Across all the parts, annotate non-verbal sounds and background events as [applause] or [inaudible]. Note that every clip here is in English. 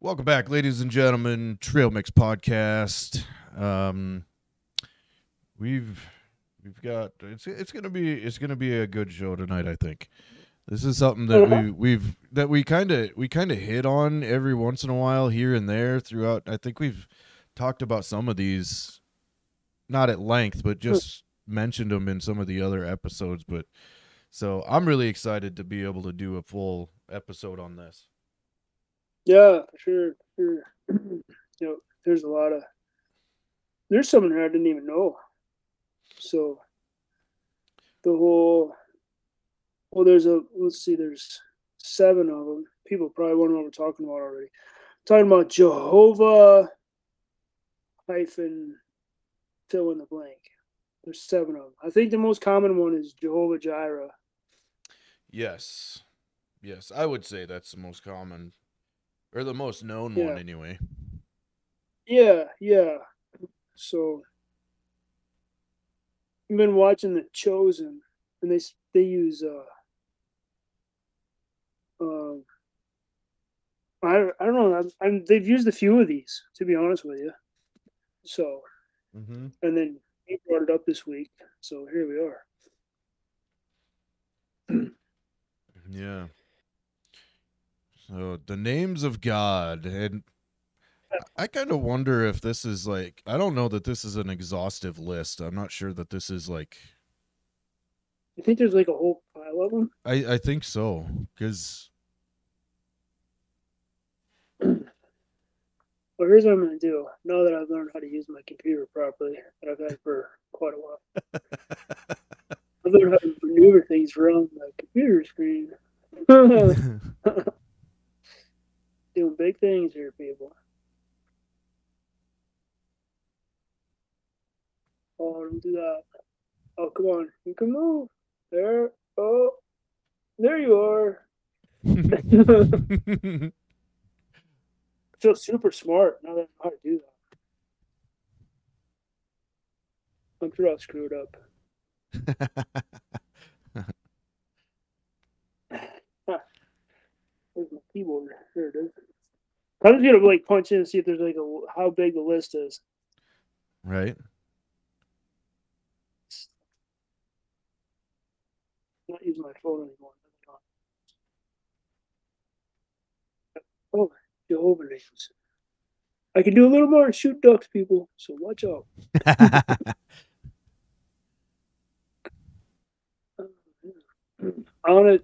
Welcome back, ladies and gentlemen. Trail Mix Podcast. Um, we've we've got it's it's gonna be it's gonna be a good show tonight. I think this is something that we [laughs] we've that we kind of we kind of hit on every once in a while here and there throughout. I think we've talked about some of these, not at length, but just mentioned them in some of the other episodes. But so I'm really excited to be able to do a full episode on this. Yeah, sure. Sure. [clears throat] you know, there's a lot of there's someone here I didn't even know. So the whole well, there's a let's see, there's seven of them. People probably wonder what we're talking about already. talking about Jehovah hyphen fill in the blank. There's seven of them. I think the most common one is Jehovah Jireh. Yes. Yes, I would say that's the most common or the most known Yeah. one anyway. Yeah, yeah. So I've been watching The Chosen, and they they use uh, um, I I don't know. I'm, I'm, they've used a few of these to be honest with you. So Mm-hmm. and then he brought it up this week, so here we are. [clears throat] Yeah. So the names of God and I kind of wonder if this is like I don't know that this is an exhaustive list. I'm not sure that this is like I think there's like a whole pile of them. I I think so cuz Well, here's what I'm gonna do. Now that I've learned how to use my computer properly, that I've had for quite a while. [laughs] I've learned how to maneuver things around the computer screen. [laughs] [laughs] Doing big things here, people. Oh, don't do that. Oh, come on. You can move. There. Oh, there you are. I [laughs] feel super smart now that I know how to do that. I'm sure I'll screw it up. [laughs] [laughs] Where's my keyboard? There it is. I'm just gonna like punch in and see if there's like a how big the list is. right? I'm not using my phone anymore. Oh, Jehovah names. I can do a little more and shoot ducks, people. So watch out. [laughs] [laughs] I want to.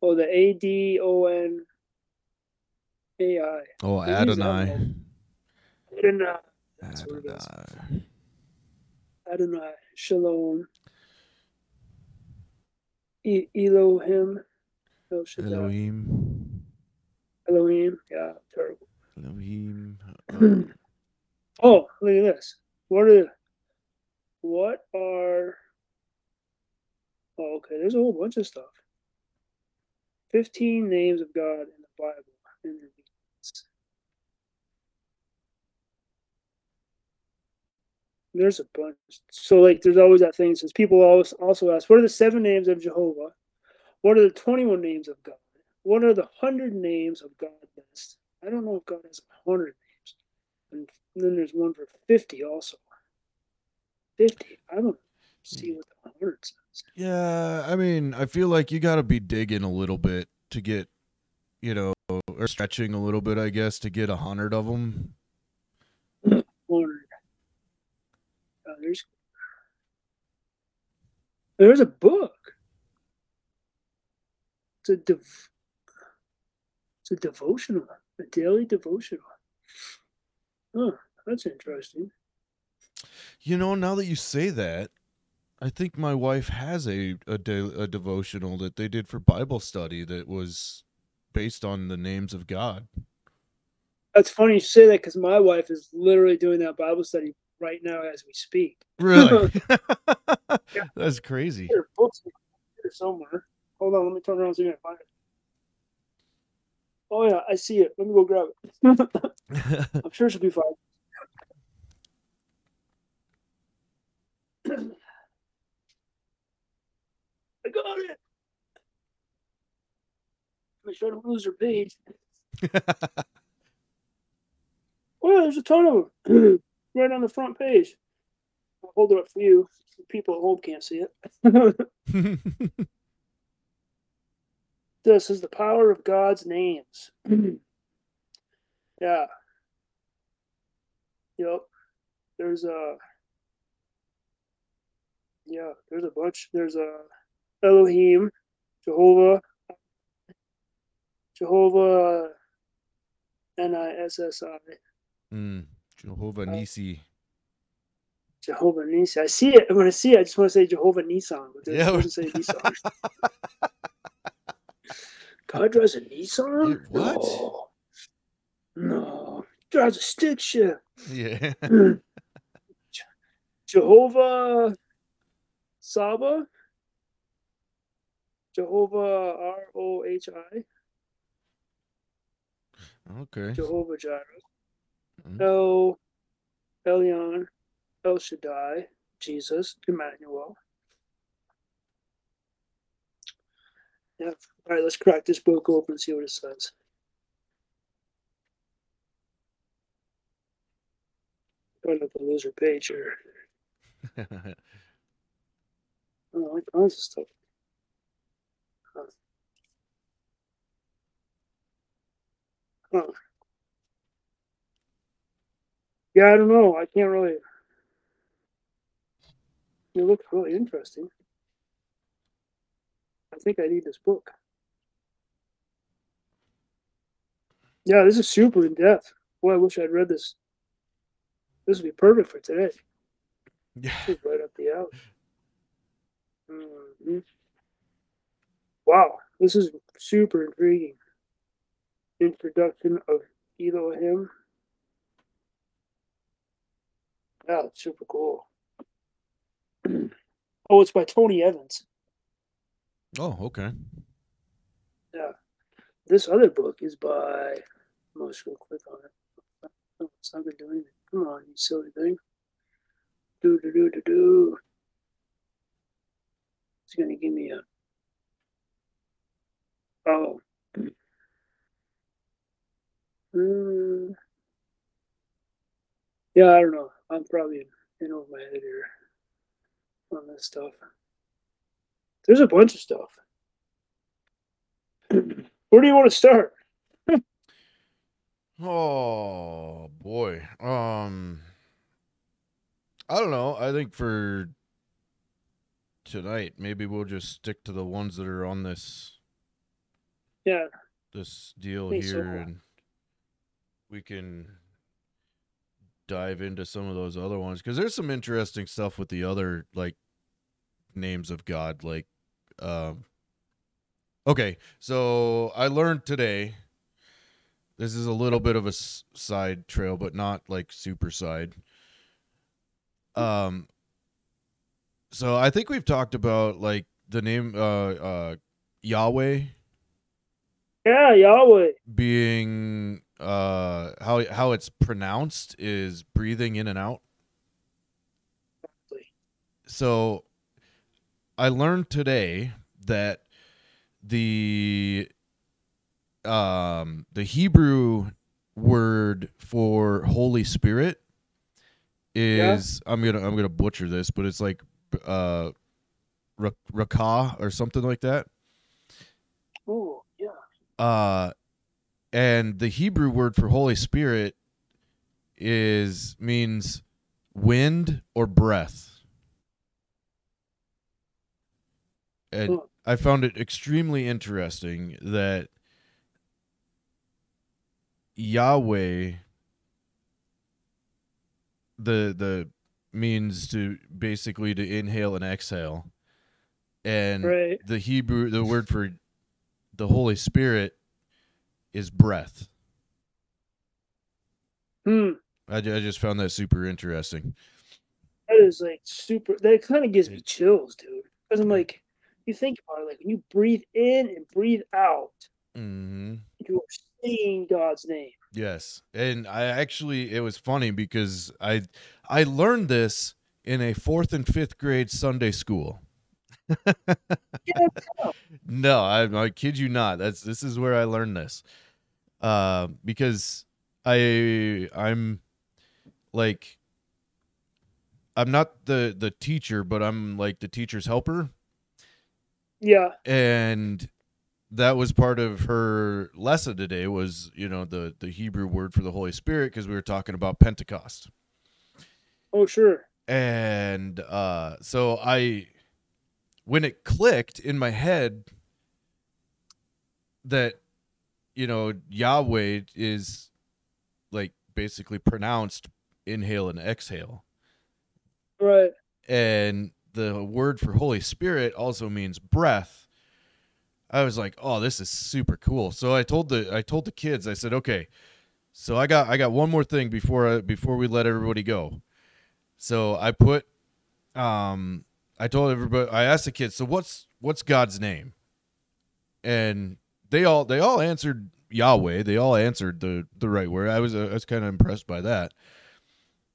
Oh, the A D O N A I. oh, They Adonai. Adonai. That's what it is. Adonai. Adonai. Shalom. E- Elohim. El. Elohim. Elohim. Yeah, terrible. Elohim. [clears throat] oh, look at this. What are what are oh okay, there's a whole bunch of stuff. Fifteen names of God in the Bible. There's a bunch. So like there's always that thing since people always also ask, what are the seven names of Jehovah? What are the twenty one names of God? What are the hundred names of God? I don't know if God has a hundred names. And then there's one for 50 also. 50. I don't see what the 100 says. Yeah, I mean, I feel like you got to be digging a little bit to get, you know, or stretching a little bit, I guess, to get a hundred of them. 100. Uh, there's, there's a book. It's a dev, it's a devotional, a daily devotional. Huh, that's interesting. You know, now that you say that, I think my wife has a a, de- a devotional that they did for Bible study that was based on the names of God. That's funny you say that because my wife is literally doing that Bible study right now as we speak. Really? [laughs] That's crazy. There are books here somewhere. Hold on, let me turn around so you can find it. Oh yeah, I see it. Let me go grab it. [laughs] I'm sure she'll be fine. [clears throat] I got it. I don't lose her page. Oh, there's a ton of them [clears throat] right on the front page. I'll hold it up for you. People at home can't see it. [laughs] this is the power of God's names. [clears throat] yeah. Yep. There's a. Yeah, there's a bunch. There's a Elohim, Jehovah, Jehovah, N I S S I. mm, Jehovah Nisi. Jehovah Nissan. I see it. When I see it, I just want to say Jehovah Nissan, but Yeah. yeah. doesn't say [laughs] Nissan. God drives a Nissan? Yeah, what? No. No. He drives a stick shift. Yeah. [laughs] Jehovah Saba? Jehovah R O H I? Okay. Jehovah Jireh. Mhm. El Elyon, El Shaddai, Jesus, Emmanuel. Yeah. All right, let's crack this book open and see what it says. Trying not to lose her page here. Oh, all kinds of stuff. Huh. Huh. Yeah, I don't know. I can't really. It looks really interesting. I think I need this book. Yeah, this is super in depth. Boy, I wish I'd read this. This would be perfect for today. yeah. This is right up the alley. Mhm. Wow, this is super intriguing. Introduction of Elohim. Yeah, it's super cool. [clears throat] oh, it's by Tony Evans. Oh, okay. Yeah. This other book is by. I'm just gonna click on it. Oh, it's not been doing it. Come on, you silly thing. Do do do do do. It's gonna give me a. Oh. Hmm. Yeah, I don't know. I'm probably in over my head here on this stuff. There's a bunch of stuff. [clears throat] Where do you want to start? [laughs] Oh boy. Um I don't know. I think for tonight, maybe we'll just stick to the ones that are on this Yeah, this deal Think so. here and we can dive into some of those other ones cuz there's some interesting stuff with the other like names of God like um Okay, so I learned today this is a little bit of a s- side trail but not like super side. Um so I think we've talked about like the name uh uh Yahweh yeah, Yahweh. being uh how how it's pronounced is breathing in and out. So I learned today that the um the Hebrew word for Holy Spirit is I'm gonna I'm gonna butcher this, but it's like uh Ra- Rakah or something like that. Oh, yeah. uh and the hebrew word for holy spirit is means wind or breath and hmm. i found it extremely interesting that yahweh the the means to basically to inhale and exhale and Right. the hebrew the word for the holy spirit is breath Hmm. I, I just found that super interesting. That is like super. That kind of gives me chills, dude. Because I'm like, you think about it, like when you breathe in and breathe out, hmm you are saying God's name. Yes, and I actually it was funny because I I learned this in a fourth and fifth grade Sunday school. [laughs] no, I, I kid you not. That's this is where I learned this, uh, because I I'm like I'm not the the teacher, but I'm like the teacher's helper. Yeah. And that was part of her lesson today was, you know, the the Hebrew word for the Holy Spirit because we were talking about Pentecost. Oh, sure. And uh so I when it clicked in my head that you know, Yahweh is like basically pronounced inhale and exhale. Right. And the word for Holy Spirit also means breath. I was like, "Oh, this is super cool." So I told the I told the kids, I said, "Okay, so I got I got one more thing before I, before we let everybody go." So I put, um, I told everybody, I asked the kids, "So what's what's God's name?" And they all they all answered Yahweh. They all answered the the right word. I was uh, I was kind of impressed by that.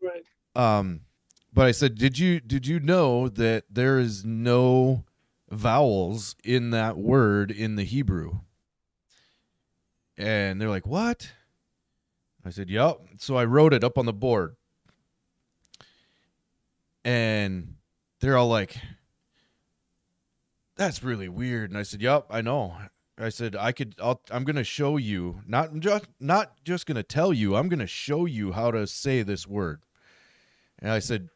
Right. Um, but I said, did you did you know that there is no vowels in that word in the Hebrew? And they're like, what? I said, yep. So I wrote it up on the board. And they're all like, that's really weird. And I said, yep, I know. I said, I could, I'll, I'm going to show you, not just, not just going to tell you, I'm going to show you how to say this word. And I said,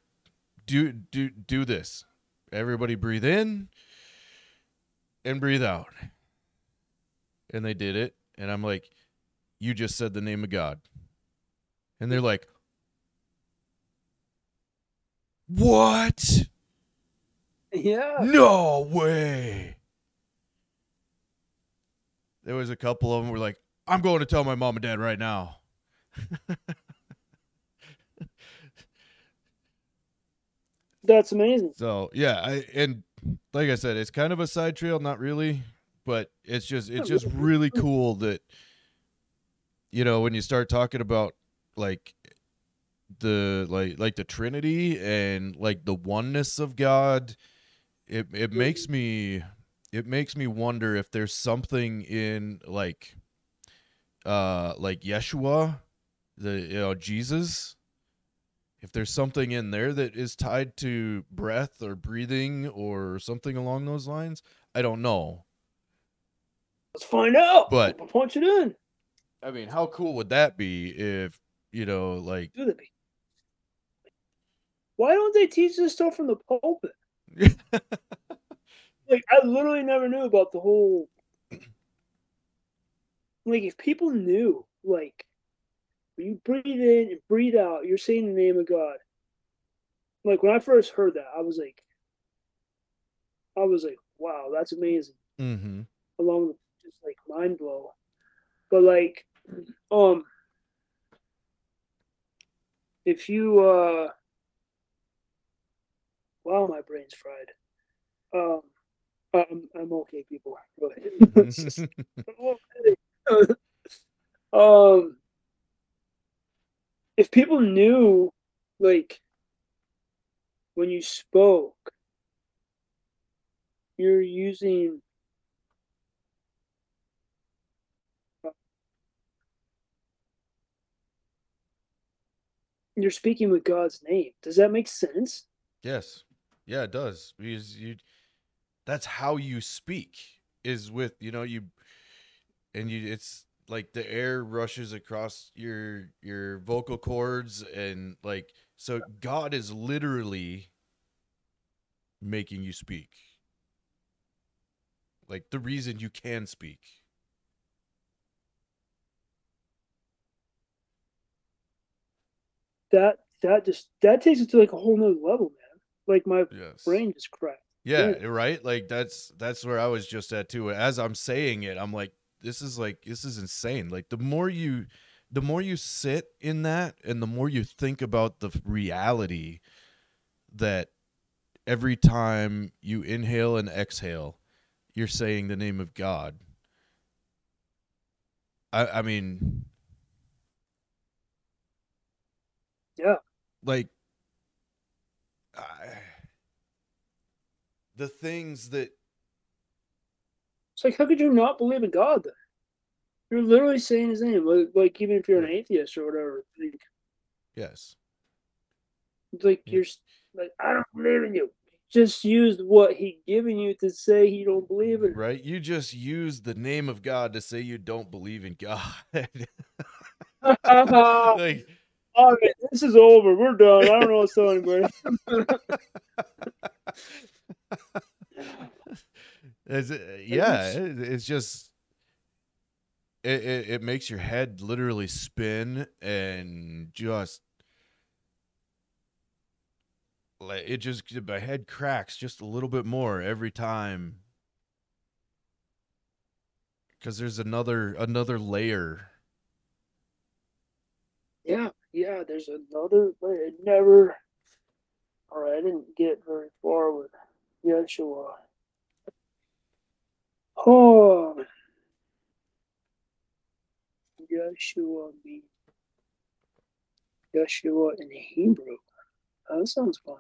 do do do this. Everybody breathe in and breathe out. And they did it. And I'm like, you just said the name of God. And they're like, what? [laughs] Yeah. No way. There was a couple of them were like, I'm going to tell my mom and dad right now. [laughs] That's amazing. So yeah, I and like I said, it's kind of a side trail, not really, but it's just it's just really cool that you know when you start talking about like the like like the Trinity and like the oneness of God, it it makes me it makes me wonder if there's something in like uh like Yeshua, the you know Jesus if there's something in there that is tied to breath or breathing or something along those lines, I don't know. Let's find out. But I'll punch it in. I mean, how cool would that be if you know, like? Why don't they teach this stuff from the pulpit? [laughs] like, I literally never knew about the whole. Like, if people knew, like, when you breathe in and breathe out, you're saying the name of God. Like when I first heard that, I was like, I was like, wow, that's amazing. Mm-hmm. Along with just like mind blow. But like, um, if you, uh, wow, my brain's fried. Um, I'm, I'm okay, people. [laughs] [laughs] Um, if people knew like when you spoke you're using you're speaking with God's name. Does that make sense? Yes. Yeah, it does. Because you that's how you speak is with, you know, you and you it's like the air rushes across your your vocal cords and like so God is literally making you speak. Like the reason you can speak. That that just that takes it to like a whole nother level, man. Like my yes. brain just cracked. Yeah, right. Like that's that's where I was just at too. As I'm saying it, I'm like, this is like this is insane. Like the more you the more you sit in that and the more you think about the reality that every time you inhale and exhale, you're saying the name of God. I I mean Yeah. Like the things that It's like, how could you not believe in God then? You're literally saying his name, like, like even if you're an atheist or whatever. Like, yes it's like Yeah. you're like, I don't believe in you. Just used what he given you to say he don't believe in. right you just use the name of god to say you don't believe in god oh, [laughs] [laughs] like man, this is over. We're done. I don't know what's going [laughs] on. It's, [laughs] yeah, it, it's just it, it it makes your head literally spin and just like it just my head cracks just a little bit more every time because there's another another layer. Yeah, yeah. There's another. layer it never. All right, I didn't get very far with Yeshua. Oh, Yeshua mean Yeshua in Hebrew. That sounds fun.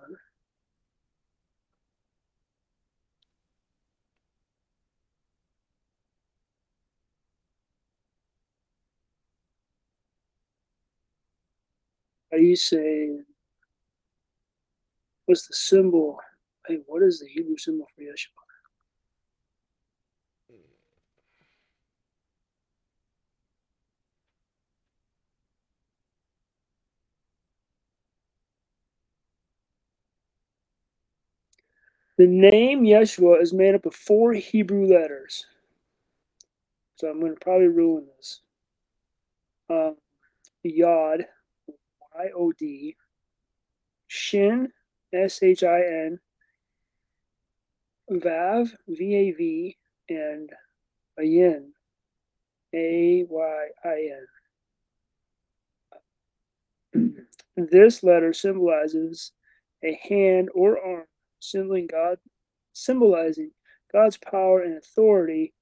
Are you saying what's the symbol? Hey, what is the Hebrew symbol for Yeshua? The name Yeshua is made up of four Hebrew letters. So I'm going to probably ruin this. Um, Yod, Y O D, Shin, S H I N, Vav, V A V, and Ayin, A Y I N. [clears throat] This letter symbolizes a hand or arm symbolizing God, symbolizing God's power and authority,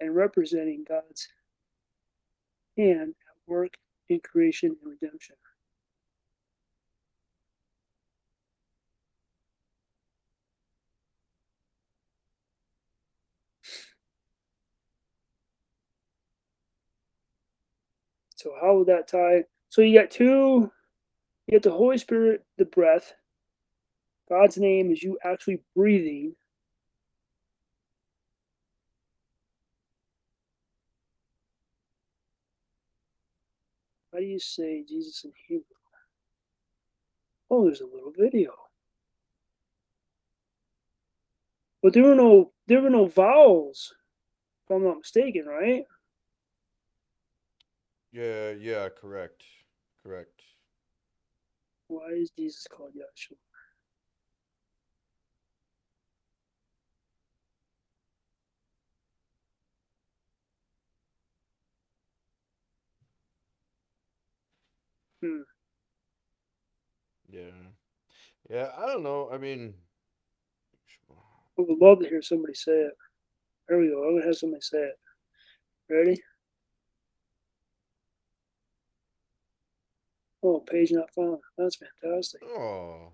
and representing God's hand at work in creation and redemption. So how would that tie? So you got two. You got the Holy Spirit, the breath. God's name is you actually breathing. How do you say Jesus in Hebrew? Oh, there's a little video. But there were no there were no vowels, if I'm not mistaken, right? Yeah, yeah, correct, correct. Why is Jesus called Yeshua? Hmm. Yeah, yeah. I don't know. I mean, I would love to hear somebody say it. There we go. I'm gonna have somebody say it. Ready? Oh, page not found. That's fantastic. oh,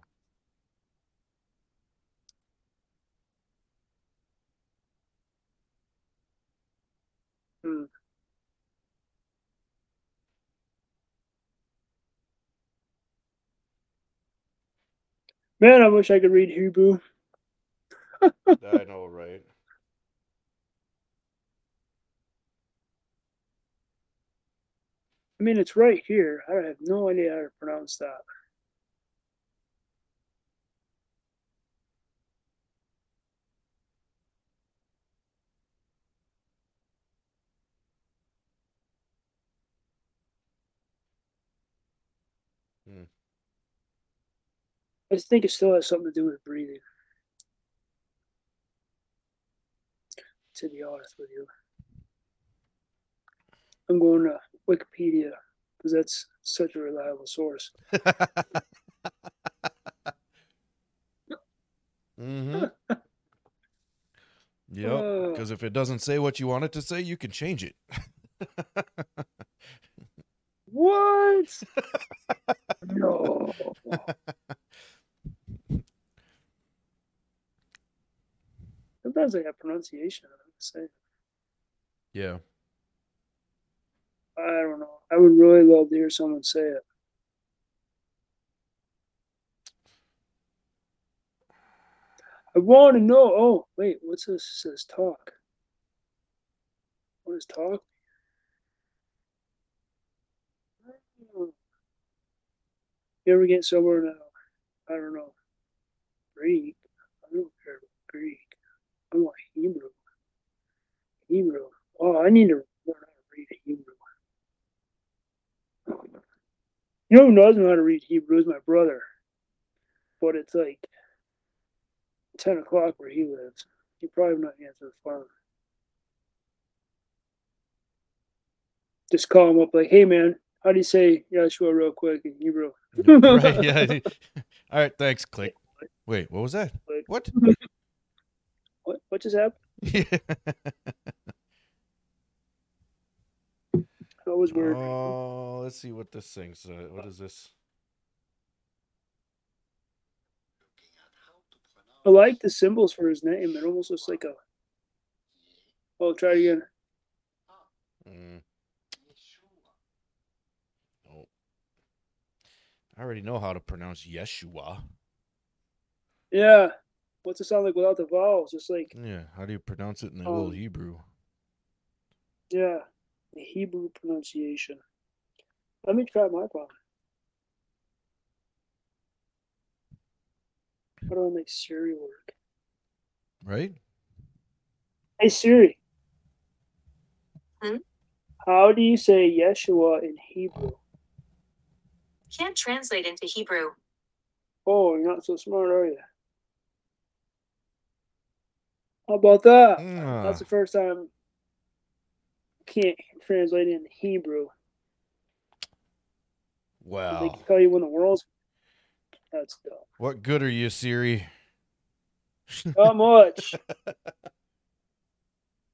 Hmm. Man, I wish I could read Hebrew. [laughs] I know, right? I mean, it's right here. I have no idea how to pronounce that. Hmm. I think it still has something to do with breathing. To be honest with you, I'm going to Wikipedia because that's such a reliable source. [laughs] mm-hmm. [laughs] Yep. Because if it doesn't say what you want it to say, you can change it. What? [laughs] no. sometimes they have pronunciation. I say. Yeah. I don't know. I would really love to hear someone say it. I want to know. Oh, wait, what's this? It says talk. What is talk? You ever get somewhere now? I don't know. Greek. I don't care about Greek. I want Hebrew. Hebrew. Oh, I need to learn how to read Hebrew. You know who doesn't know how to read Hebrew is my brother. But it's like 10 o'clock where he lives. He probably not answer the phone. Just call him up like, hey man, how do you say Yeshua real quick in Hebrew? right. [laughs] Yeah. All right. Thanks. Click. Wait. What was that? Click. What? [laughs] What what just happened? [laughs] That was weird. Oh, let's see what this thing's. Uh, what is this? I like the symbols for his name. It almost looks like a. Oh, try it again. Mm. Oh. I already know how to pronounce Yeshua. Yeah. What's it sound like without the vowels? Just like Yeah. How do you pronounce it in the old Um, Hebrew? yeah, the Hebrew pronunciation. Let me try my phone. How do I make Siri work? Right? Hey Siri. Hmm? How do you say Yeshua in Hebrew? Can't translate into Hebrew. Oh, you're not so smart, are you? How about that? Ah, That's the first time can't translate into Hebrew. Wow. They can tell you when the world's. That's dumb. What good are you, Siri? [laughs] Not much. [laughs]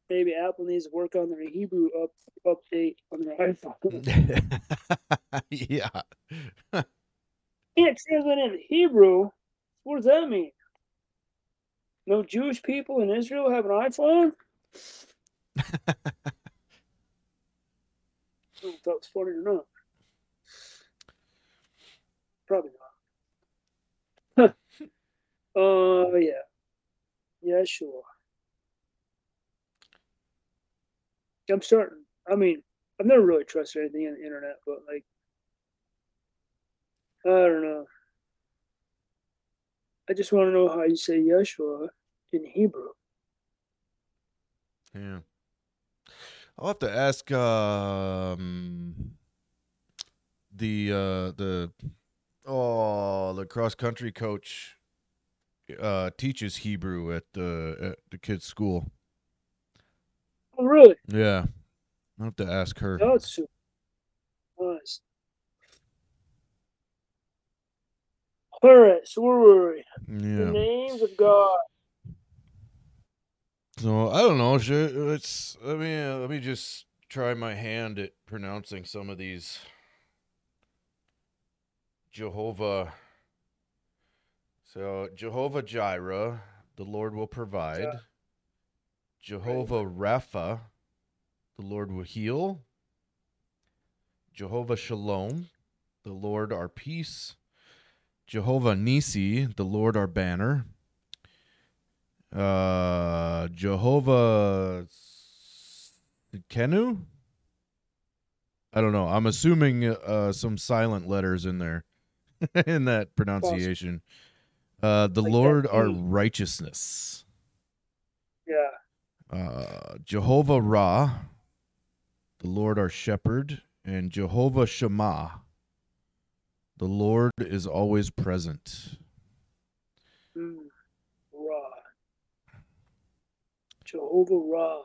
Maybe Apple needs to work on their Hebrew up update on their iPhone. [laughs] yeah. Can't translate into Hebrew. What does that mean? No Jewish people in Israel have an iPhone? I don't know if that was funny or not. Probably not. [laughs] uh, yeah. Yeah, sure. I'm starting. I mean, I've never really trusted anything on the internet, but like, I don't know. I just want to know how you say Yeshua in Hebrew. Yeah. I'll have to ask um the uh the oh the cross country coach uh teaches Hebrew at the at the kids' school. Oh, really? Yeah. I'll have to ask her. That's super nice. All right, so where were we? The names of God. So I don't know. Should, let's let me uh, let me just try my hand at pronouncing some of these. Jehovah. So Jehovah Jireh, the Lord will provide. Yeah. Jehovah Rapha, the Lord will heal. Jehovah Shalom, the Lord our peace. Jehovah Nisi, the Lord our banner. Uh, Jehovah Kenu. I don't know. I'm assuming uh, some silent letters in there [laughs] in that pronunciation. Uh, the Like Lord our righteousness. Yeah. Uh, Jehovah Ra, the Lord our shepherd, and Jehovah Shema, the Lord is always present. Mm. Ra. Jehovah Ra.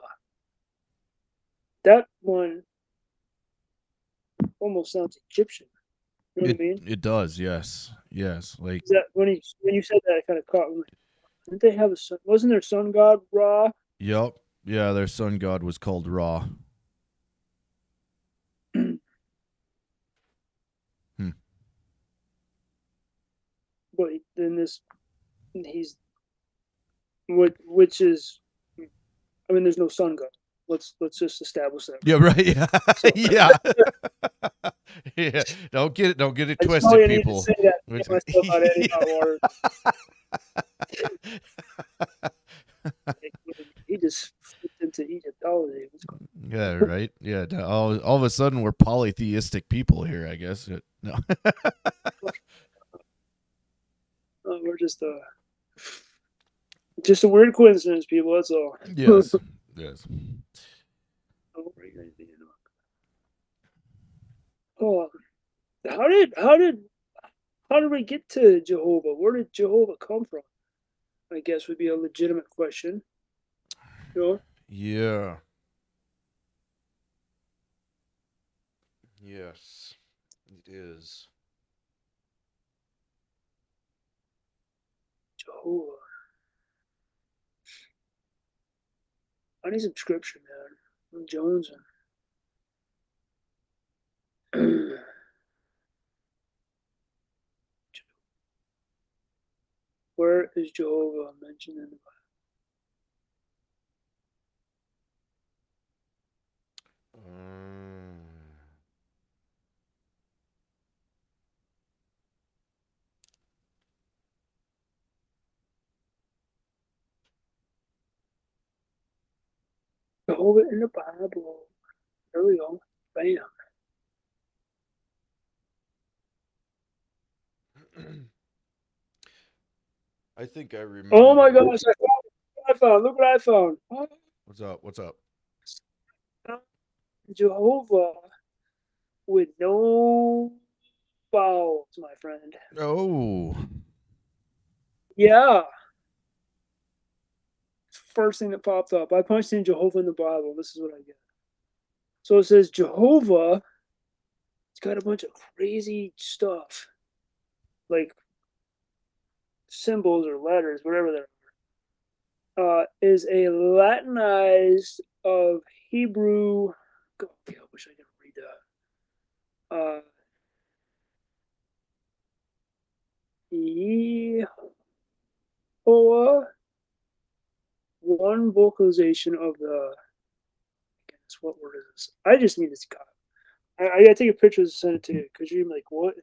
That one almost sounds Egyptian. You know It, what I mean? it does, yes, yes. Like that when he when you said that, I kind of caught. Didn't they have a sun? Wasn't their sun god Ra? Yep. Yeah, their sun god was called Ra. [clears throat] Hmm. But then this, he's what? Which is I mean, there's no sun god. Let's let's just establish that. Yeah, right. [laughs] Yeah, So- [laughs] yeah, [laughs] yeah. Don't get it. Don't get it I twisted, only need to people. say that to Which- get myself out of any hot water. he just flipped into Egyptology. Yeah, right. Yeah. All, all of a sudden, we're polytheistic people here. I guess. Uh, No. on? we're just uh, just a weird coincidence, people. That's all. yes. [laughs] Yes. Oh, how did how did how did we get to Jehovah? Where did Jehovah come from? I guess would be a legitimate question. Know, Yeah. Yes, it is. Jehovah. I need some scripture, man. I'm Jones. [clears throat] Where is Jehovah mentioned in the Bible? Um, Jehovah in the Bible. There we go. Bam. [clears throat] I think I remember. Oh my gosh! I found, I found. Look what I found. What's up? What's up? Jehovah with no vowels, my friend. Oh. Yeah. First thing that popped up. I punched in Jehovah in the Bible. This is what I get. So it says Jehovah. It's got a bunch of crazy stuff. Like symbols or letters, whatever they are. Uh, is a Latinized of Hebrew. God, I wish I could read that. Uh, Yehoah, one vocalization of the. Guess what word is this? I just need this guy. I, I gotta take a picture and send it to you because you're like, what?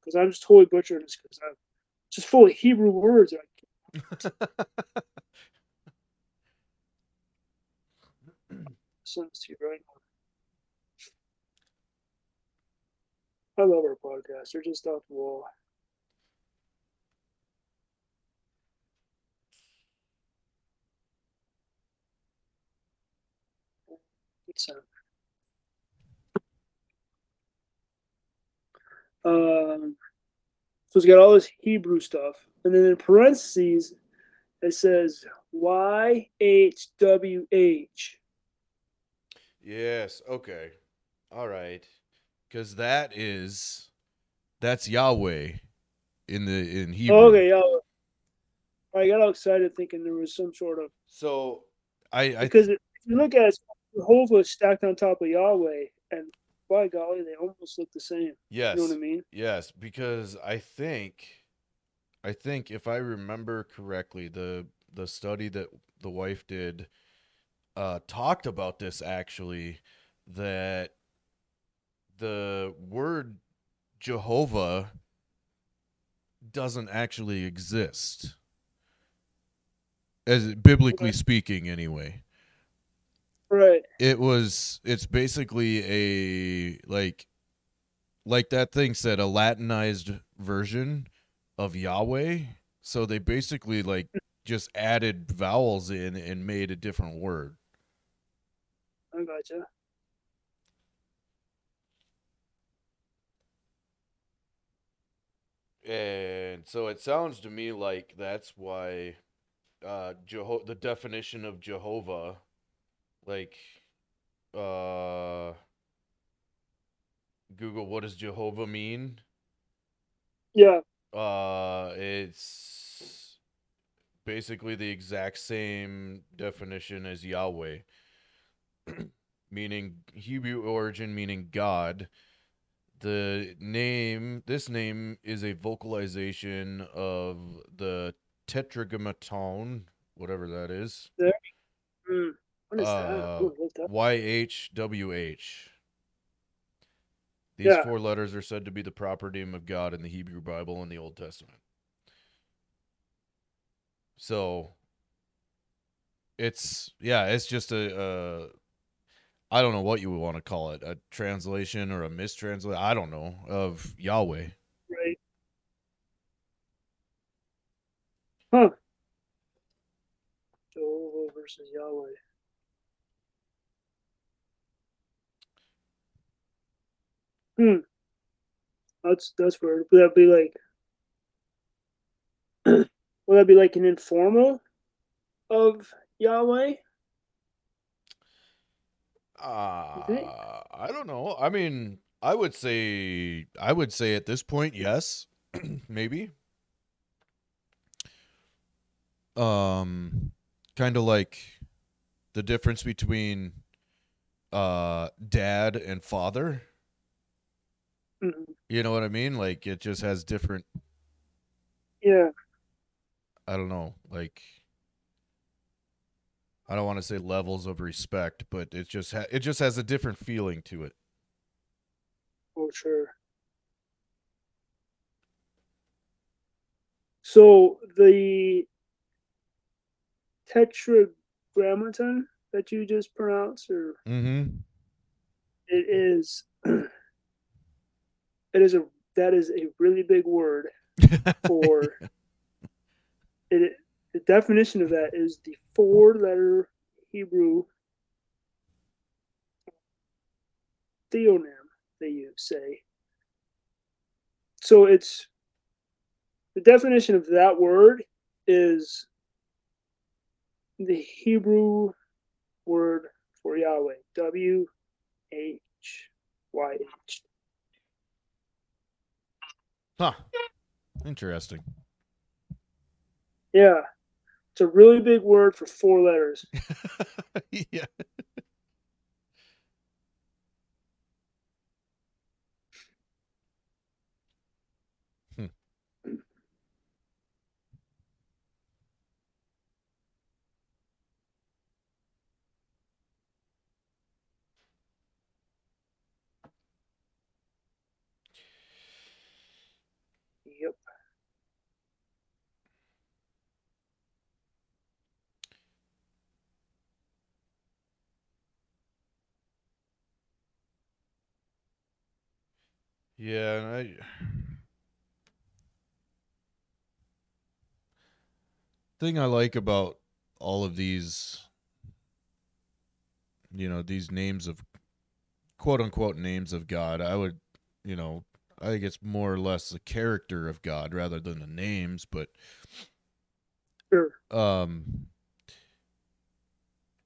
Because I'm just totally butchering this because I'm just full of Hebrew words. I [laughs] send this to you right now. I love our podcast. They're just off the wall. It's uh, um, so it's got all this Hebrew stuff, and then in parentheses it says Y H W H. Yes. Okay. All right. Because that is that's Yahweh in the in Hebrew. Okay, yeah. I got all excited thinking there was some sort of So I I because if you look at it, Jehovah stacked on top of Yahweh, and by golly, they almost look the same. yes You know what I mean? yes because I think I think if I remember correctly the the study that the wife did uh talked about this actually that the word Jehovah doesn't actually exist as biblically Okay. speaking anyway Right. it was it's basically a like like that thing said a latinized version of yahweh so they basically like just added vowels in and made a different word I gotcha. and so it sounds to me like that's why uh Jeho- the definition of jehovah like uh google what does jehovah mean Yeah. Uh, it's basically the exact same definition as Yahweh, [clears throat] meaning Hebrew origin, meaning God. The name, this name is a vocalization of the tetragrammaton, whatever that is. Mm. What is? Uh, that- YHWH. These Yeah. four letters are said to be the proper name of God in the Hebrew Bible and the Old Testament. So it's yeah, it's just a uh I don't know what you would want to call it, a translation or a mistranslation, I don't know, of Yahweh. Right. Huh. Jehovah versus Yahweh. Hmm. That's that's weird. Would that be like? [clears throat] would that be like an informal of Yahweh? Uh? I don't know. I mean, I would say I would say at this point, yes, [clears throat] maybe. Um, kind of like the difference between uh dad and father. Mhm. You know what I mean? Like it just has different. Yeah. I don't know. Like I don't want to say levels of respect, but it just ha- it just has a different feeling to it. Oh, sure. So the tetragrammaton that you just pronounced, or Mm-hmm. it is, [clears throat] it is a that is a really big word [laughs] for it. The definition of that is the four-letter Hebrew theonym they use say. So it's the definition of that word is the Hebrew word for Yahweh. W H Y H. Huh. Interesting. Yeah. It's a really big word for four letters. [laughs] yeah. Hmm. Yep. Yeah, and I thing I like about all of these you know, these names of quote unquote names of God, I would, you know, I think it's more or less the character of God rather than the names, but Sure. um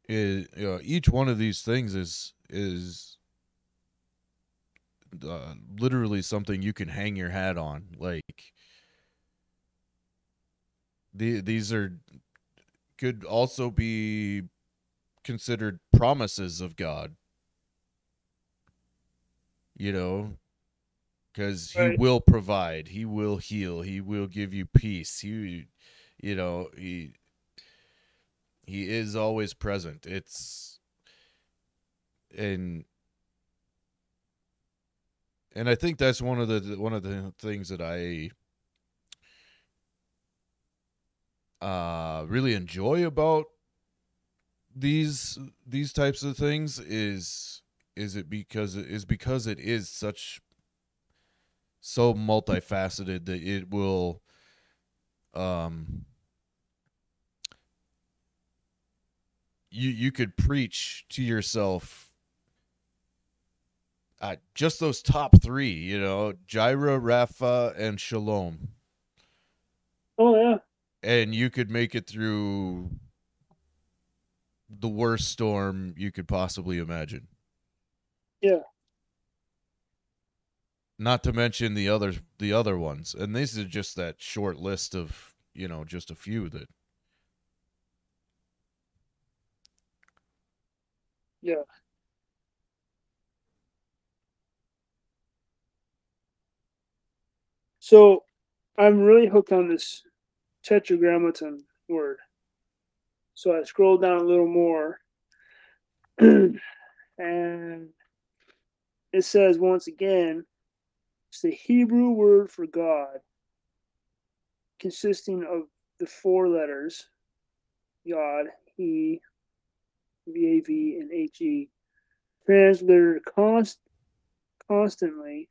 is you know, each one of these things is is uh, literally something you can hang your hat on like the, these are could also be considered promises of God you know because he Right. will provide he will heal he will give you peace he you know he he is always present it's and and i think that's one of the one of the things that i uh really enjoy about these these types of things is is it because is because it is such so multifaceted that it will um you you could preach to yourself uh, just those top three, you know, Jireh, Rafa, and Shalom, Oh yeah. and you could make it through the worst storm you could possibly imagine. Yeah. Not to mention the other the other ones, and this is just that short list of you know just a few that Yeah. So I'm really hooked on this tetragrammaton word. So I scroll down a little more [clears throat] and it says once again, it's the Hebrew word for God, consisting of the four letters Yod, He, VAV, and HE, translated const, constantly,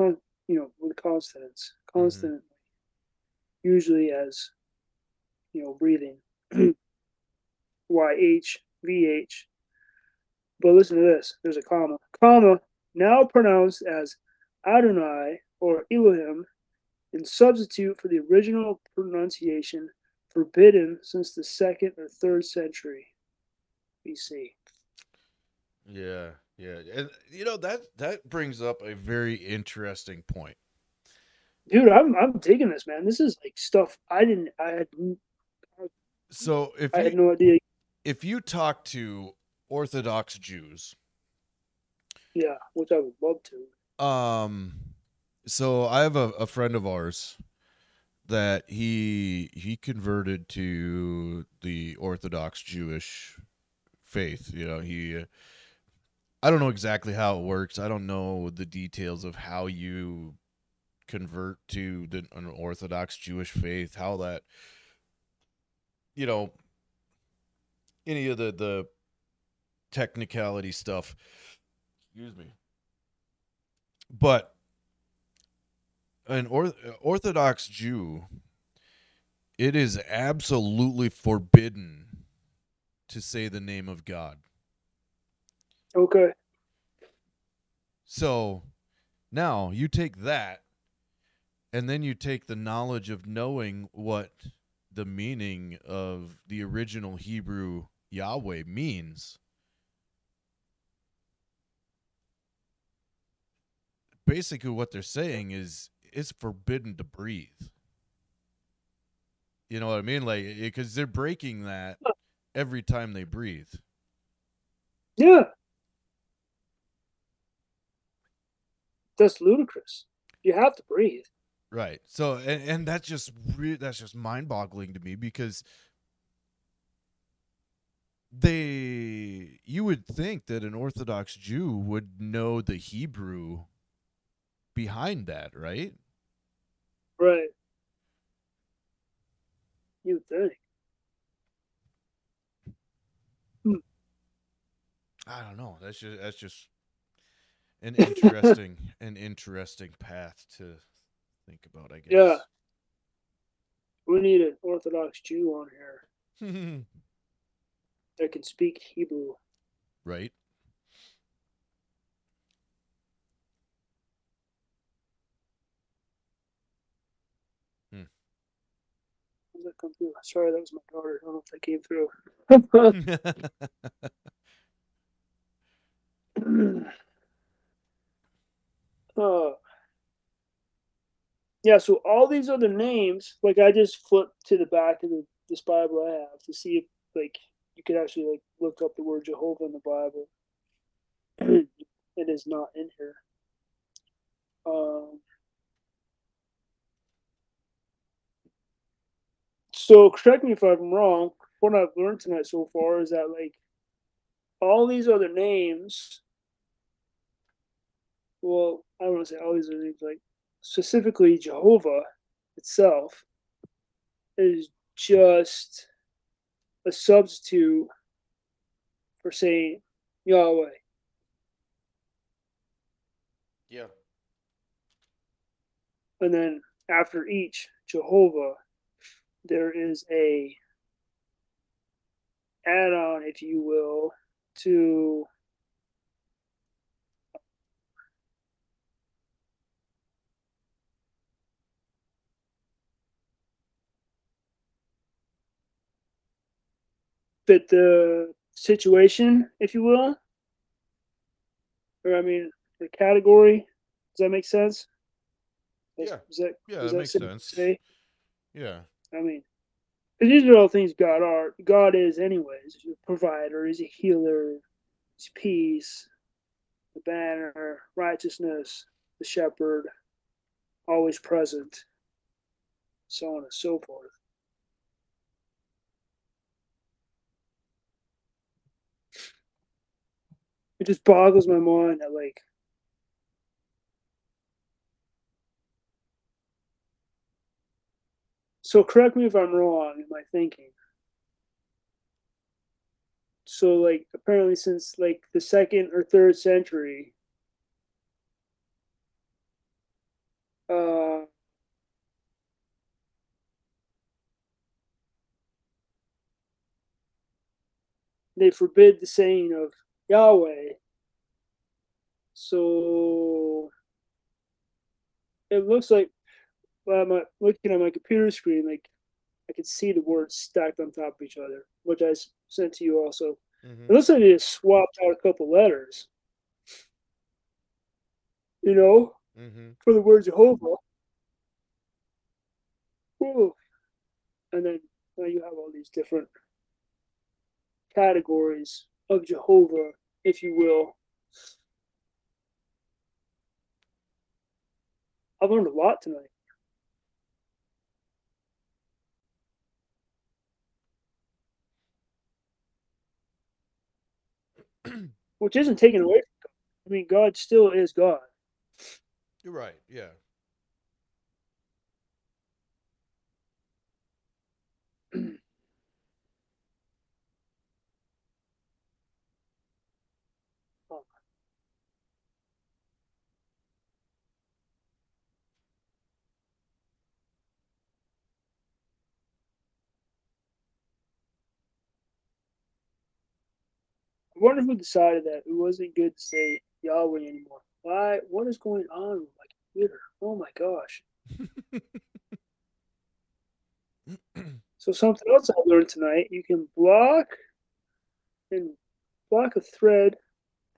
con, you know, with consonants, mm-hmm. constantly, usually as, you know, breathing. [clears throat] YH, VH. But listen to this there's a comma. Comma, now pronounced as Adonai or Elohim, and substitute for the original pronunciation forbidden since the second or third century BC. Yeah, yeah, and you know that that brings up a very interesting point. Dude, I'm I'm digging this, man. This is like stuff I didn't I had So if I you, had no idea. if you talk to Orthodox Jews, Yeah, which I would love to. um, so I have a, a friend of ours that he he converted to the Orthodox Jewish faith. You know, he I don't know exactly how it works. I don't know the details of how you convert to the an Orthodox Jewish faith, how that you know any of the the technicality stuff. Excuse me. But an or- Orthodox Jew, it is absolutely forbidden to say the name of God. Okay. So now you take that, and then you take the knowledge of knowing what the meaning of the original Hebrew Yahweh means. Basically, what they're saying is it's forbidden to breathe. You know what I mean? Like, because they're breaking that every time they breathe. Yeah. That's ludicrous. You have to breathe. Right. So and, and that's just re- that's just mind-boggling to me because they you would think that an orthodox Jew would know the Hebrew behind that, right? Right. You would think. I don't know. That's just that's just an interesting [laughs] an interesting path to think about, I guess. Yeah. We need an Orthodox Jew on here [laughs] that can speak Hebrew. right? Hmm. Does that come through? Sorry, that was my daughter. I don't know if that came through. [laughs] [clears throat] uh, yeah, so all these other names, like I just flipped to the back of the, this Bible I have to see if like you could actually like look up the word Jehovah in the Bible. [clears throat] it is not in here. Um, so correct me if I'm wrong. What I've learned tonight so far is that like all these other names well, I don't want to say all these other names, like specifically Jehovah itself is just a substitute for saying Yahweh. yeah. And then after each Jehovah, there is a add on, if you will, to fit the situation, if you will. Or I mean the category. Does that make sense? Yeah. Is that, Yeah, is that makes sense. Say? Yeah. I mean, these are all things God are. God is, anyways. He's a provider. He's a healer. He's peace, the banner, righteousness, the shepherd, always present, so on and so forth. It just boggles my mind that like so correct me if I'm wrong in my thinking. So like apparently since like the second or third century, uh they forbid the saying of Yahweh. So it looks like well, I'm looking at my computer screen, like I can see the words stacked on top of each other, which I sent to you also. Mm-hmm. It looks like they just swapped out a couple letters. You know, mm-hmm. for the word Jehovah. Ooh. And then now you have all these different categories of Jehovah, if you will. I've learned a lot tonight. [clears throat] Which isn't taken away. I mean, God still is God. You're right. Yeah. Wonder who decided that it wasn't good to say Yahweh anymore. Why? What is going on with my computer? Oh my gosh. [laughs] so something else I learned tonight: you can block and block a thread,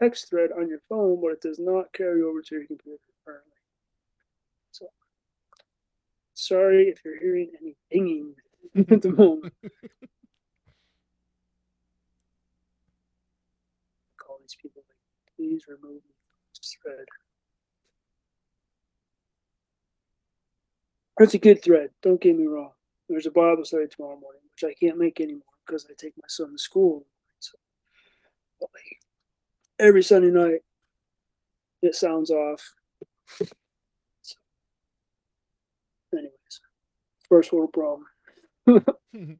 text thread on your phone, but it does not carry over to your computer currently. So sorry if you're hearing any dinging [laughs] at the moment. [laughs] these people like, please remove this thread. That's a good thread. Don't get me wrong. There's a Bible study tomorrow morning, which I can't make anymore because I take my son to school. So, like, every Sunday night, it sounds off. So, anyways, first world problem. [laughs]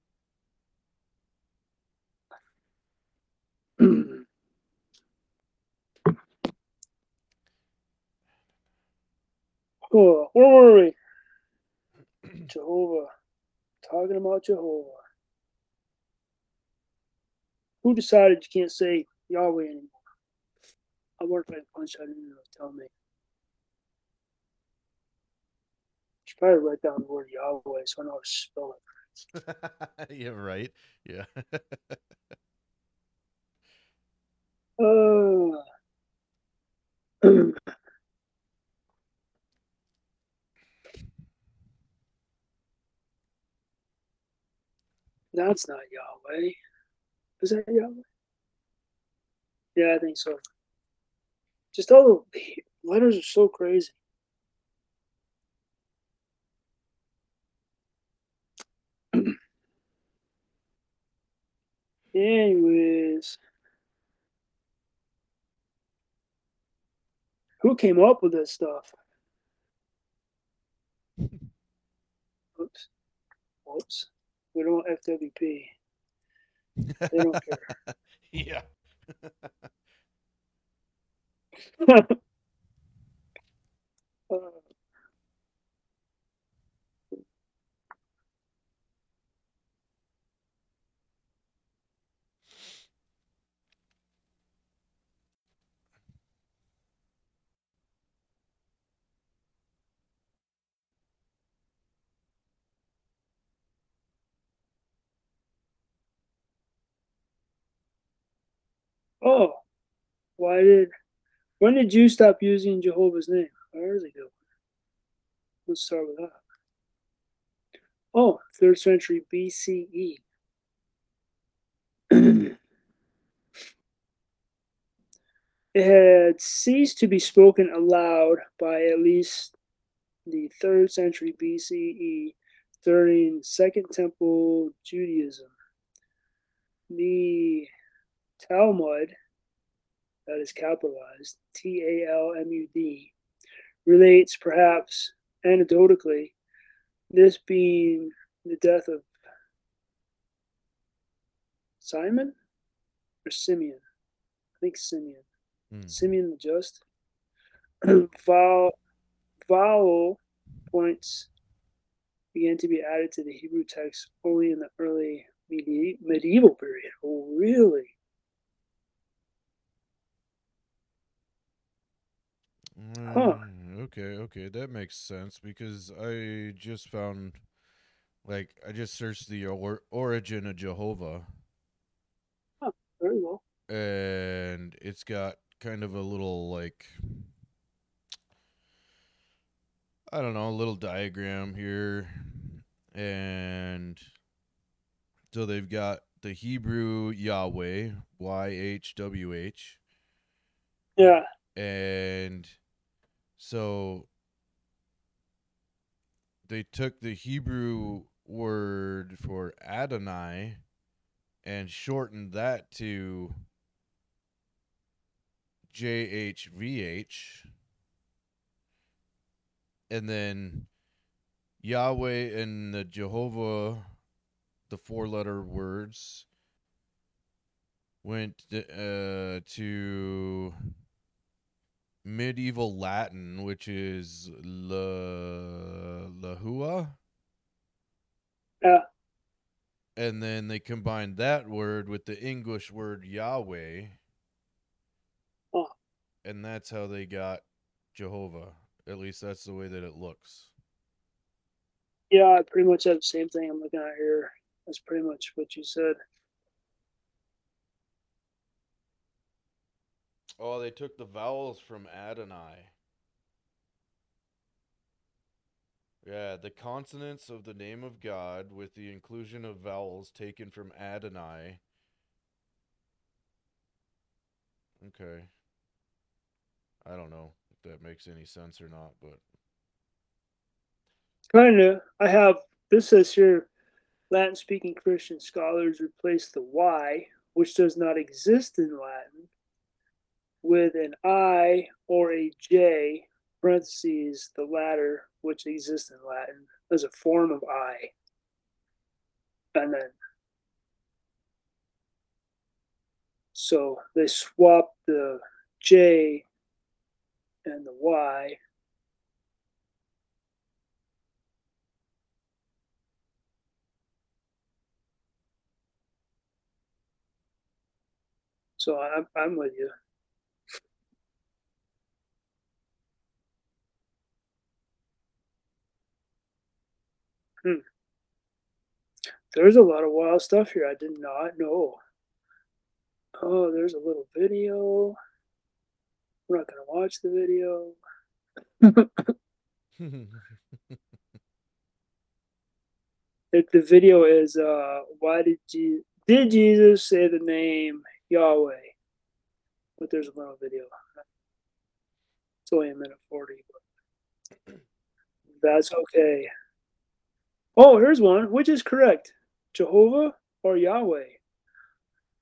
[clears throat] [laughs] Oh, where were we? Jehovah. Talking about Jehovah. Who decided you can't say Yahweh anymore? I wonder if I can punch that in there tell me. should probably write down the word Yahweh so I know how to spell it. [laughs] yeah, right. Yeah. [laughs] uh [clears throat] That's not Yahweh. Is that Yahweh? Yeah, I think so. Just all the [laughs] letters are so crazy. [clears throat] Anyways, who came up with this stuff? Oops. [laughs] Whoops. We don't FWP. They don't [laughs] care. yeah. [laughs] [laughs] uh, Oh, why did when did you stop using Jehovah's name? Where is he going? Let's start with that. Oh, third century BCE. [clears throat] it had ceased to be spoken aloud by at least the third century BCE during Second Temple Judaism. The Talmud that is capitalized T A L M U D, relates perhaps anecdotally, this being the death of Simon or Simeon. I think Simeon. Hmm. Simeon the Just. [clears throat] vowel, vowel points began to be added to the Hebrew text only in the early medieval period. Oh, really? Huh. Mm, Okay, okay, that makes sense because I just found, like, I just searched the or- origin of Jehovah, Very well. and it's got kind of a little like, I don't know, a little diagram here, and so they've got the Hebrew Yahweh, Y H W H, Yeah. and so they took the Hebrew word for Adonai and shortened that to JHVH. And then Yahweh and the Jehovah, the four letter words, went uh, to medieval Latin, which is la lahua. Yeah. And then they combined that word with the English word Yahweh. Oh. And that's how they got Jehovah. At least that's the way that it looks. Yeah, I pretty much have the same thing I'm looking at here. That's pretty much what you said. Oh, they took the vowels from Adonai. Yeah, the consonants of the name of God with the inclusion of vowels taken from Adonai. Okay. I don't know if that makes any sense or not, but Kind of. I have, this says here Latin speaking Christian scholars replace the Y, which does not exist in Latin, with an I or a J, parentheses, the latter, which exists in Latin, as a form of I. And then, so they swap the J and the Y. So I'm I'm with you. Hmm. There's a lot of wild stuff here I did not know. Oh, there's a little video. I'm not gonna watch the video. [laughs] It, the video is uh why did you did Jesus say the name Yahweh? But there's a little video. It's only a minute forty, but that's okay. Oh, here's one. Which is correct? Jehovah or Yahweh?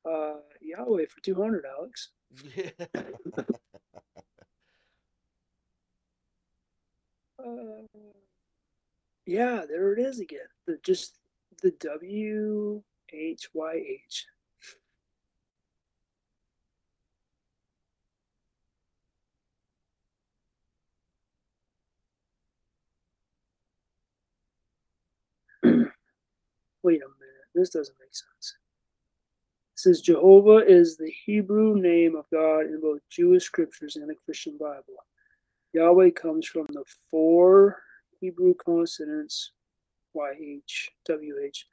Uh Yahweh for two hundred, Alex. yeah. [laughs] Uh, yeah, there it is again. The just the W H Y H. [clears throat] Wait a. This doesn't make sense. It says Jehovah is the Hebrew name of God in both Jewish scriptures and the Christian Bible. Yahweh comes from the four Hebrew consonants YH, WH,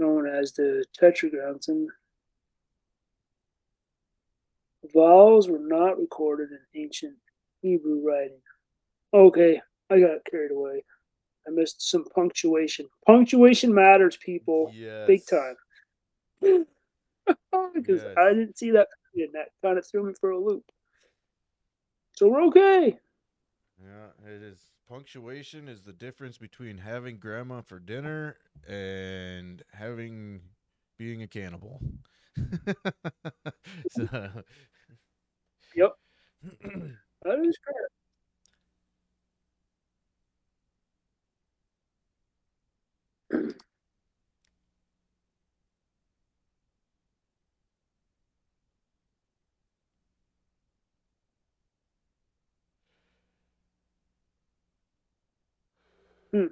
known as the Tetragrammaton. Vowels were not recorded in ancient Hebrew writing. Okay, I got carried away. I missed some punctuation. Punctuation matters, people, yes. big time. [laughs] Because Yes. I didn't see that, and that kind of threw me for a loop. So we're okay. Yeah, it is. Punctuation is the difference between having grandma for dinner and having being a cannibal. [laughs] so, Yep. [clears throat] That is correct. Mm.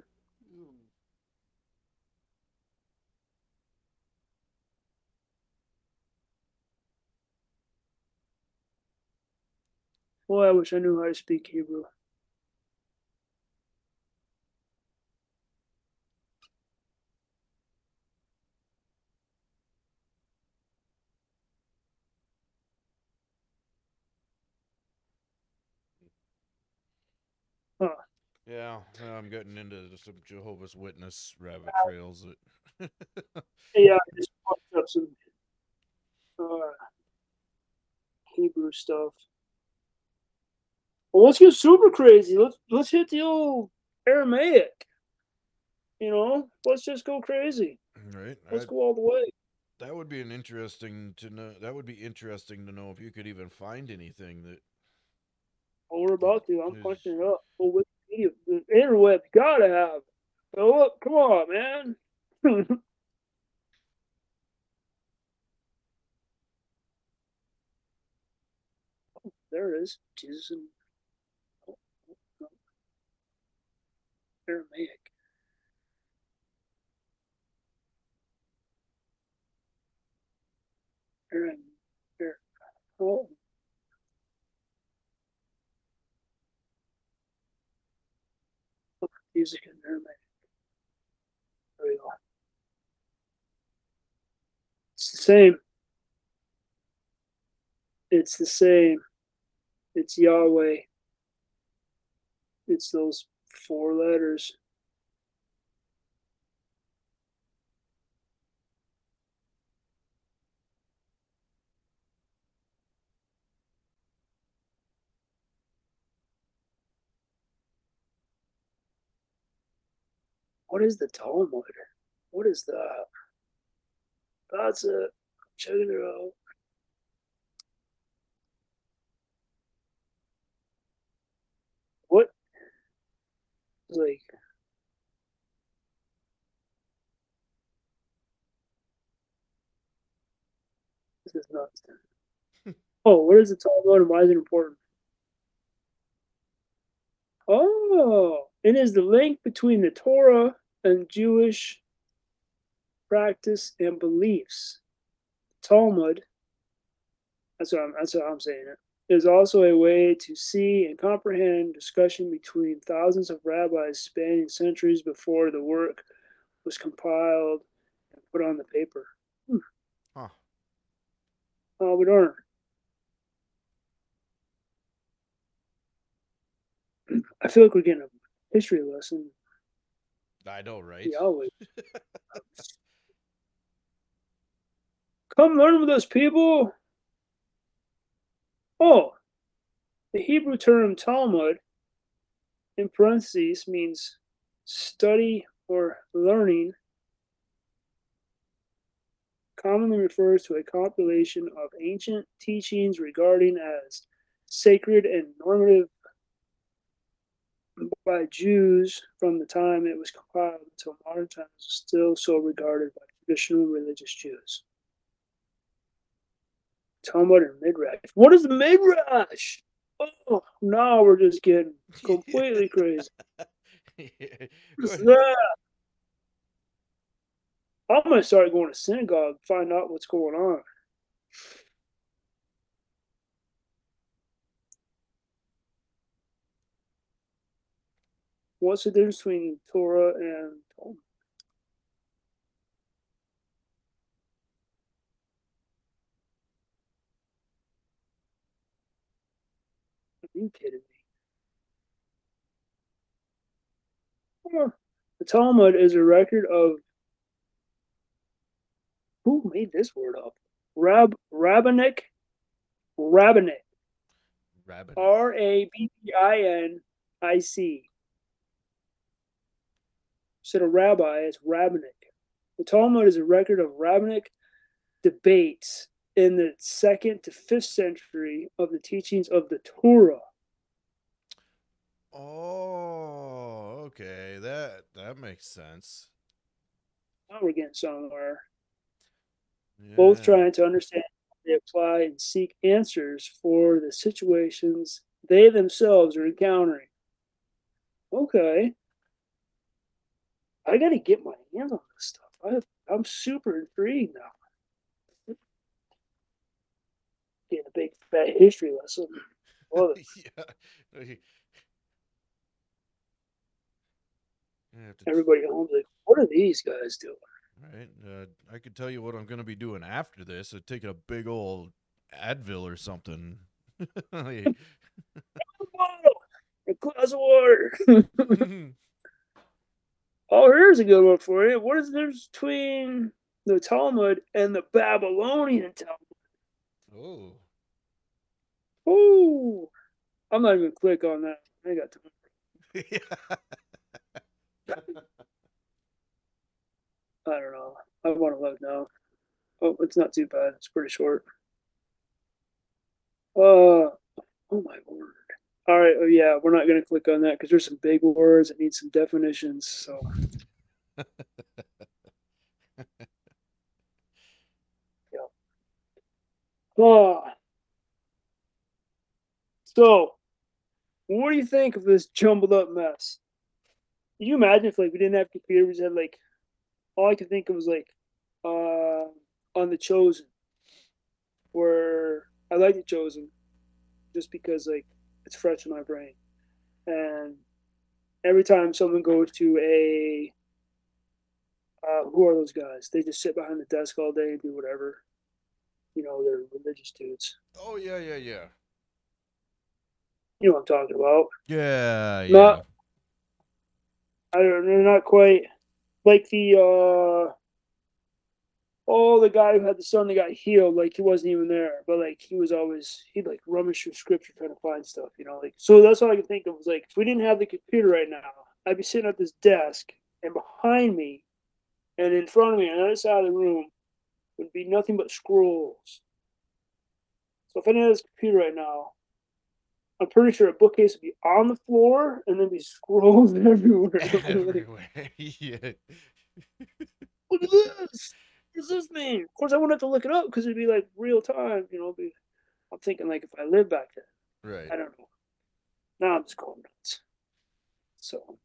Boy, I wish I knew how to speak Hebrew. Yeah, I'm getting into some Jehovah's Witness rabbit trails. That [laughs] Yeah, I just up some uh, Hebrew stuff. Well, let's get super crazy. Let's let's hit the old Aramaic. You know, let's just go crazy. right? Let's I- go all the way. that would be an interesting to know. That would be interesting to know if you could even find anything that. Oh, we're about to. I'm Jeez. punching it up. Oh, The interweb, gotta have. Go up, come on, man. [laughs] Oh, there it is. Jesus and. Aramaic. Aaron, Aaron, oh, music in Aramaic. There we go. It's the same. It's the same. It's Yahweh. It's those four letters. What is the Talmud? What is that? That's a I'm checking it out. What? Like, this is nuts. [laughs] oh, what is the Talmud and why is it important? Oh, it is the link between the Torah and Jewish practice and beliefs. Talmud, that's what I'm, that's what I'm saying. It is also a way to see and comprehend discussion between thousands of rabbis spanning centuries before the work was compiled and put on the paper. Hmm. Huh. Oh, we darn. [clears throat] I feel like we're getting a history lesson. I know, right? Yahweh. [laughs] Come learn with us, people. Oh, the Hebrew term Talmud, in parentheses, means study or learning. Commonly refers to a compilation of ancient teachings regarding as sacred and normative by Jews from the time it was compiled until modern times is still so regarded by traditional religious Jews. Talmud and Midrash. What is the Midrash? Oh, now we're just getting [laughs] completely crazy. [laughs] What is that? I'm gonna start going to synagogue, find out what's going on. What's the difference between Torah and Talmud? Are you kidding me? The Talmud is a record of who made this word up? Rab rabbinic, rabbinic. R A B B I N I C. Instead of rabbi, it's rabbinic. The Talmud is a record of rabbinic debates in the second to fifth century of the teachings of the Torah. Oh, okay. That that makes sense. Now we're getting somewhere. Both trying to understand how they apply and seek answers for the situations they themselves are encountering. Okay. I got to get my hands on this stuff. I, I'm super intrigued now. Getting a big fat history lesson. Love it. [laughs] yeah. [laughs] You have to- Everybody at home's like, what are these guys doing? Right. Uh, I could tell you what I'm going to be doing after this. Uh, taking a big old Advil or something. [laughs] A glass of water. Oh, here's a good one for you. What is the difference between the Talmud and the Babylonian Talmud? oh. Ooh, I'm not even click on that. I got time. [laughs] I don't know. I want to look now. Oh, it's not too bad. It's pretty short. Uh, oh my word. All right. Oh yeah, we're not gonna click on that because there's some big words that need some definitions. So. [laughs] yeah. Ah. So, what do you think of this jumbled up mess? Can you imagine if like we didn't have computers, we had like all I could think of was like uh on the chosen where I like the chosen just because like it's fresh in my brain. And every time someone goes to a uh, who are those guys? They just sit behind the desk all day and do whatever. You know, they're religious dudes. Oh yeah, yeah, yeah. You know what I'm talking about. Yeah, yeah. Not- I don't they're not quite like the uh oh the guy who had the son that got healed, like he wasn't even there. But like he was always he'd like rummage through scripture trying to find stuff, you know, like so that's all I can think of was like if we didn't have the computer right now, I'd be sitting at this desk and behind me and in front of me on the other side of the room would be nothing but scrolls. So if I didn't have this computer right now, I'm pretty sure a bookcase would be on the floor and then be scrolls [laughs] everywhere. [laughs] Everywhere. [laughs] yeah. Look at this. This mean? Of course, I wouldn't have to look it up because it'd be like real time. You know, be, I'm thinking like if I lived back then, Right. I don't know. Now I'm just going nuts. So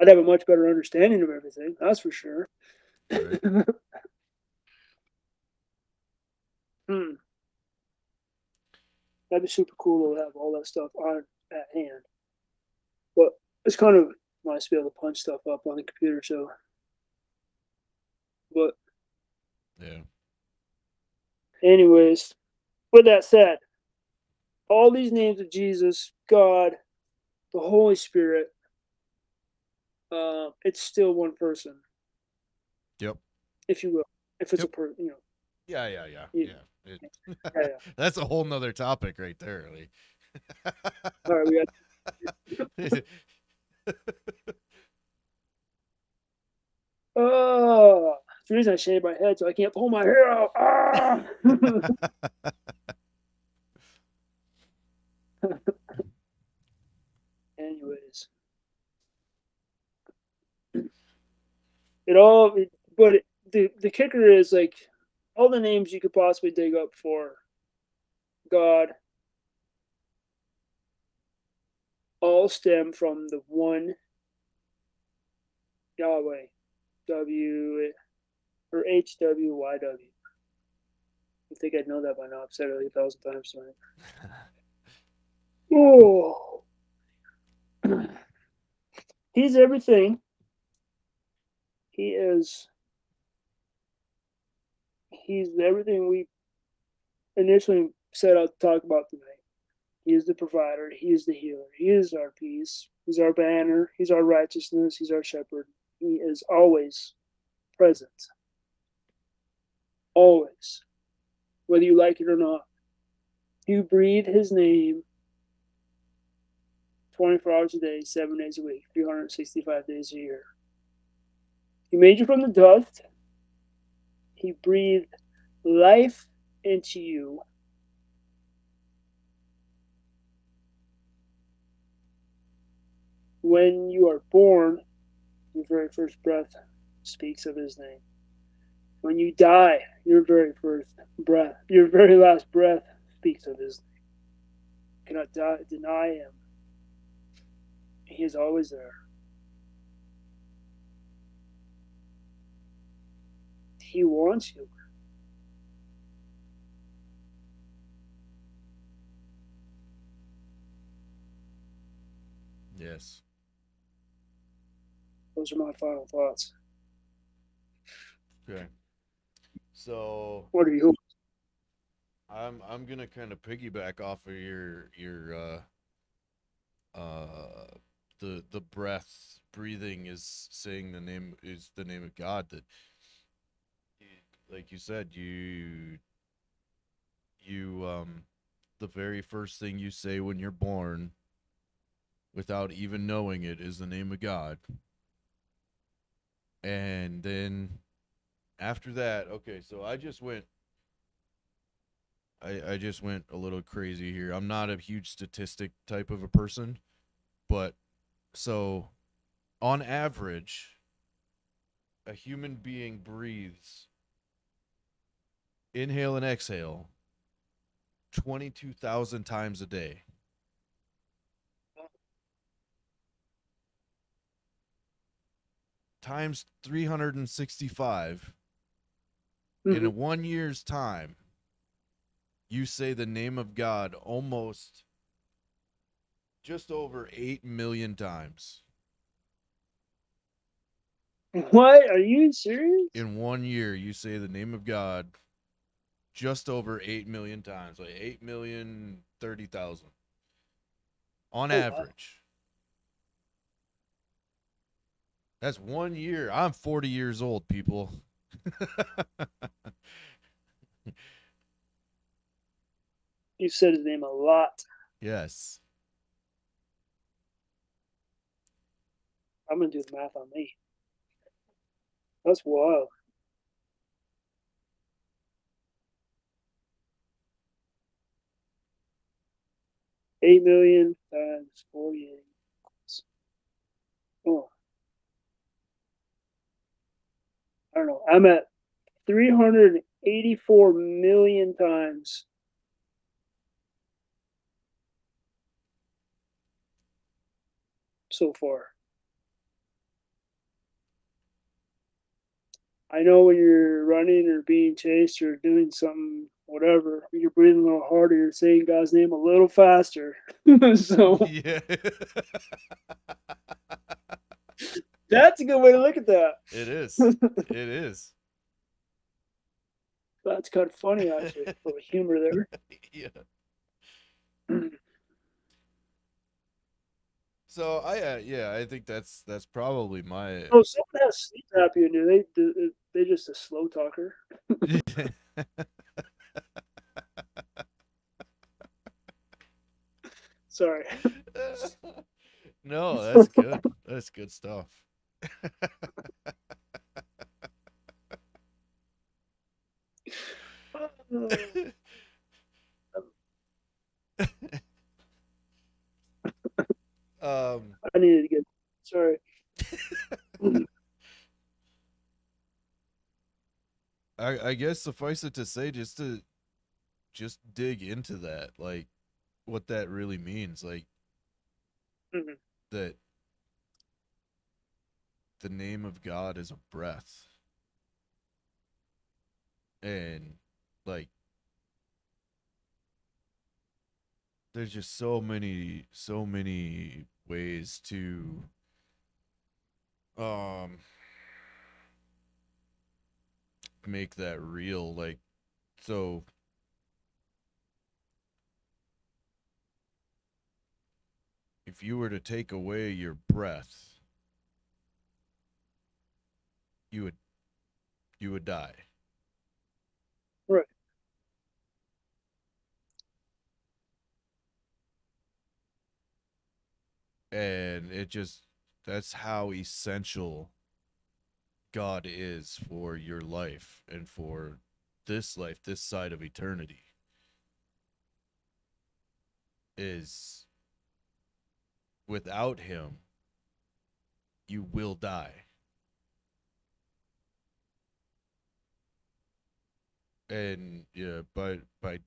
I'd have a much better understanding of everything. That's for sure. Right. [coughs] hmm. That'd be super cool to have all that stuff on at hand. But it's kind of nice to be able to punch stuff up on the computer. So, but Yeah. anyways, with that said, all these names of Jesus, God, the Holy Spirit, uh, it's still one person, Yep. if you will. If it's Yep. a per, you know, Yeah, yeah, yeah. Yeah. Yeah. It- [laughs] yeah, yeah. [laughs] That's a whole nother topic right there. Like. [laughs] All right, we got. Oh, the reason I shave my head so I can't pull my hair out. Ah! [laughs] Anyways, it all, but it, the the kicker is like all the names you could possibly dig up for God all stem from the one Yahweh, W or H W Y W. I think I'd know that by now. I've said it a thousand times tonight. Oh, [clears throat] he's everything. He is. He's everything we initially set out to talk about tonight. He is the provider. He is the healer. He is our peace. He's our banner. He's our righteousness. He's our shepherd. He is always present. Always. Whether you like it or not. You breathe his name 24 hours a day, seven days a week, 365 days a year. He made you from the dust. He breathed life into you. When you are born, your very first breath speaks of his name. When you die, your very first breath, your very last breath speaks of his name. You cannot die, deny him. He is always there. He wants you. Yes. Those are my final thoughts. Okay. So What are you? I'm I'm gonna kind of piggyback off of your your uh uh the the breath breathing is saying the name is the name of God that like you said you you um the very first thing you say when you're born without even knowing it is the name of God and then after that okay so I just went I, I just went a little crazy here. I'm not a huge statistic type of a person, but so on average, a human being breathes, inhale and exhale, 22,000 times a day. Times 365 in a Mhm. one year's time, you say the name of God almost just over 8 million times What? Are you serious? in one year you say the name of God just over 8 million times like 8 million 30,000 on Oh, wow. average that's one year I'm 40 years old people [laughs] You said his name a lot. yes I'm gonna do the math on me. That's wild. Eight million times forty-eight. Oh, I don't know. I'm at three hundred eighty-four million times. So far. I know when you're running or being chased or doing something, whatever, you're breathing a little harder, you're saying God's name a little faster. [laughs] so yeah [laughs] that's a good way to look at that. it is [laughs] it is That's kind of funny, actually. [laughs] A little humor there. [laughs] yeah [clears throat] So I uh, yeah, I think that's that's probably my Oh, someone has sleep apnea. Do they? Do, they just a slow talker? Sorry. no, that's good. That's good stuff. [laughs] um I needed to get. Sorry. [laughs] I I guess suffice it to say just to just dig into that like what that really means like Mhm. that the name of God is a breath. And like there's just so many so many ways to um make that real like so if you were to take away your breath you would you would die Right. and it just that's how essential God is for your life and for this life, this side of eternity, is without Him, you will die. And yeah, by by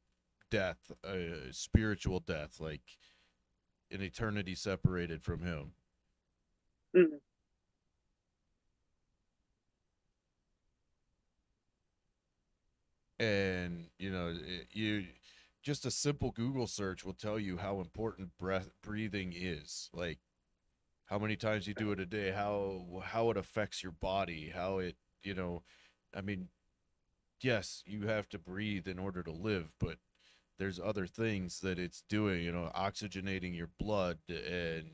death, uh, spiritual death, like an eternity separated from Him. Mhm. and you know it- you just a simple google search will tell you how important breath breathing is like how many times you do it a day how how it affects your body how it you know i mean yes you have to breathe in order to live but there's other things that it's doing you know oxygenating your blood and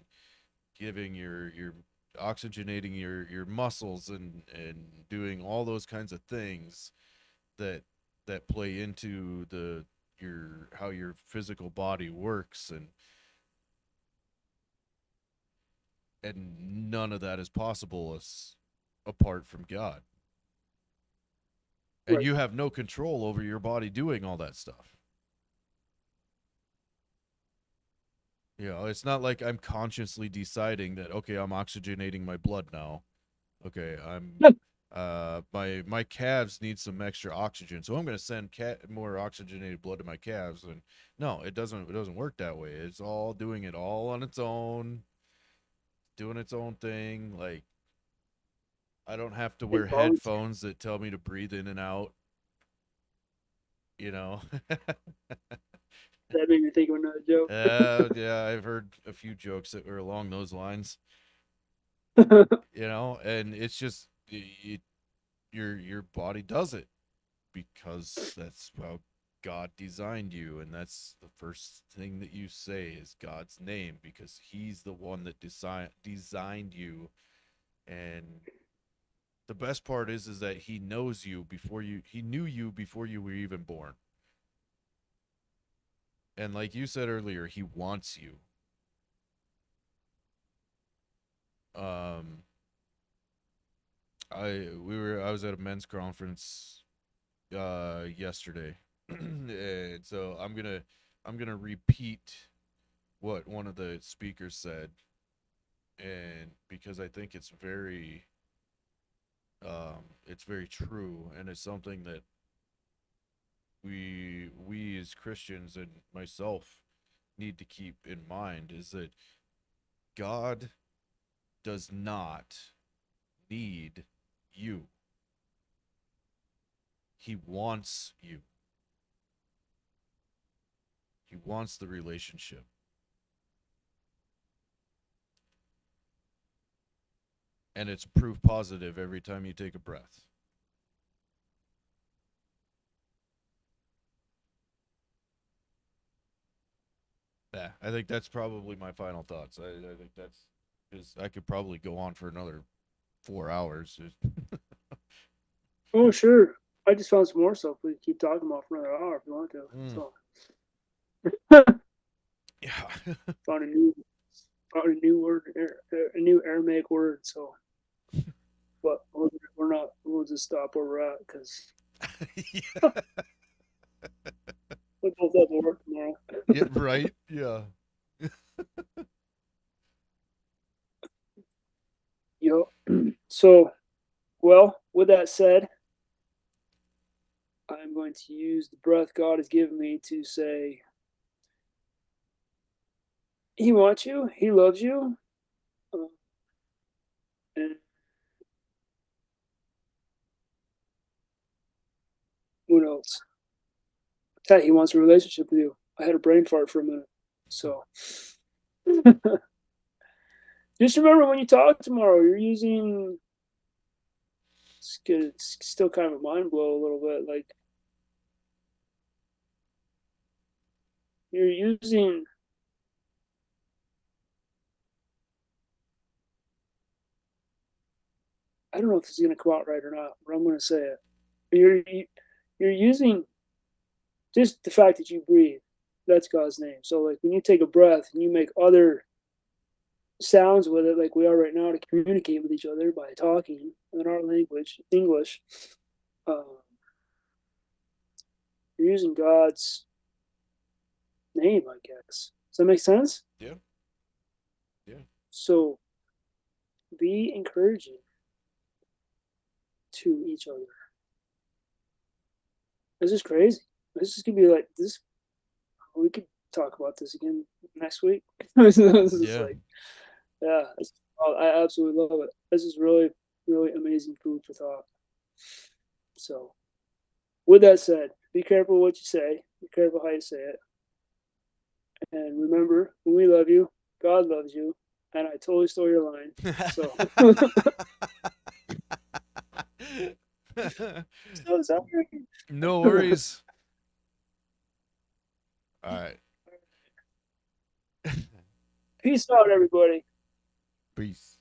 giving your your oxygenating your your muscles and and doing all those kinds of things that that play into the your how your physical body works and and none of that is possible as apart from God. And Right. you have no control over your body doing all that stuff. You know, it's not like I'm consciously deciding that okay, I'm oxygenating my blood now. Okay, I'm Yep. [laughs] uh my my calves need some extra oxygen, so I'm going to send cat more oxygenated blood to my calves and no, it doesn't it doesn't work that way. It's all doing it all on its own, doing its own thing like I don't have to wear Headphones. headphones that tell me to breathe in and out. You know. That made me think of another joke. uh, yeah, I've heard a few jokes that were along those lines. [laughs] You know, and it's just it, your your body does it because that's how God designed you, and that's the first thing that you say is God's name because He's the one that design designed you, and the best part is is that He knows you before you He knew you before you were even born. And like you said earlier, he wants you. Um I we were I was at a men's conference uh yesterday. [clears throat] and so I'm to I'm to repeat what one of the speakers said and because I think it's very um it's very true and it's something that we we as Christians and myself need to keep in mind is that God does not need you. He wants you. He wants the relationship. And it's proof positive every time you take a breath. Yeah, I think that's probably my final thoughts. I, I think that's because I could probably go on for another four hours. [laughs] oh, sure. I just found some more stuff we can keep talking about for another hour if you want to. Mm. So [laughs] Yeah. [laughs] found a new found a new word, a new Aramaic word. So, but we're, not. We'll just stop where we're at because we both have to work tomorrow. [laughs] yeah. Right. Yeah. [laughs] Yo. So, well, with that said, I'm going to use the breath God has given me to say, He wants you, He loves you. uh, and what else? That He wants a relationship with you. I had a brain fart for a minute. So, [laughs] just remember when you talk tomorrow, you're using it's, good, it's still kind of a mind blow a little bit. Like you're using I don't know if this is going to come out right or not, but I'm going to say it. You're you, you're using just the fact that you breathe. That's God's name. So like when you take a breath and you make other sounds with it like we are right now to communicate with each other by talking in our language, English. Um, you're using God's name, I guess. Does that make sense? Yeah. Yeah. So be encouraging to each other. This is crazy. This is gonna be like this. We could talk about this again next week. [laughs] this is Yeah. like, yeah, I absolutely love it. This is really, really amazing food for thought. So, with that said, be careful what you say. Be careful how you say it. And remember, we love you, God loves you. And I totally stole your line. So, [laughs] [laughs] so sorry. no worries. All right. Peace out, everybody. Peace.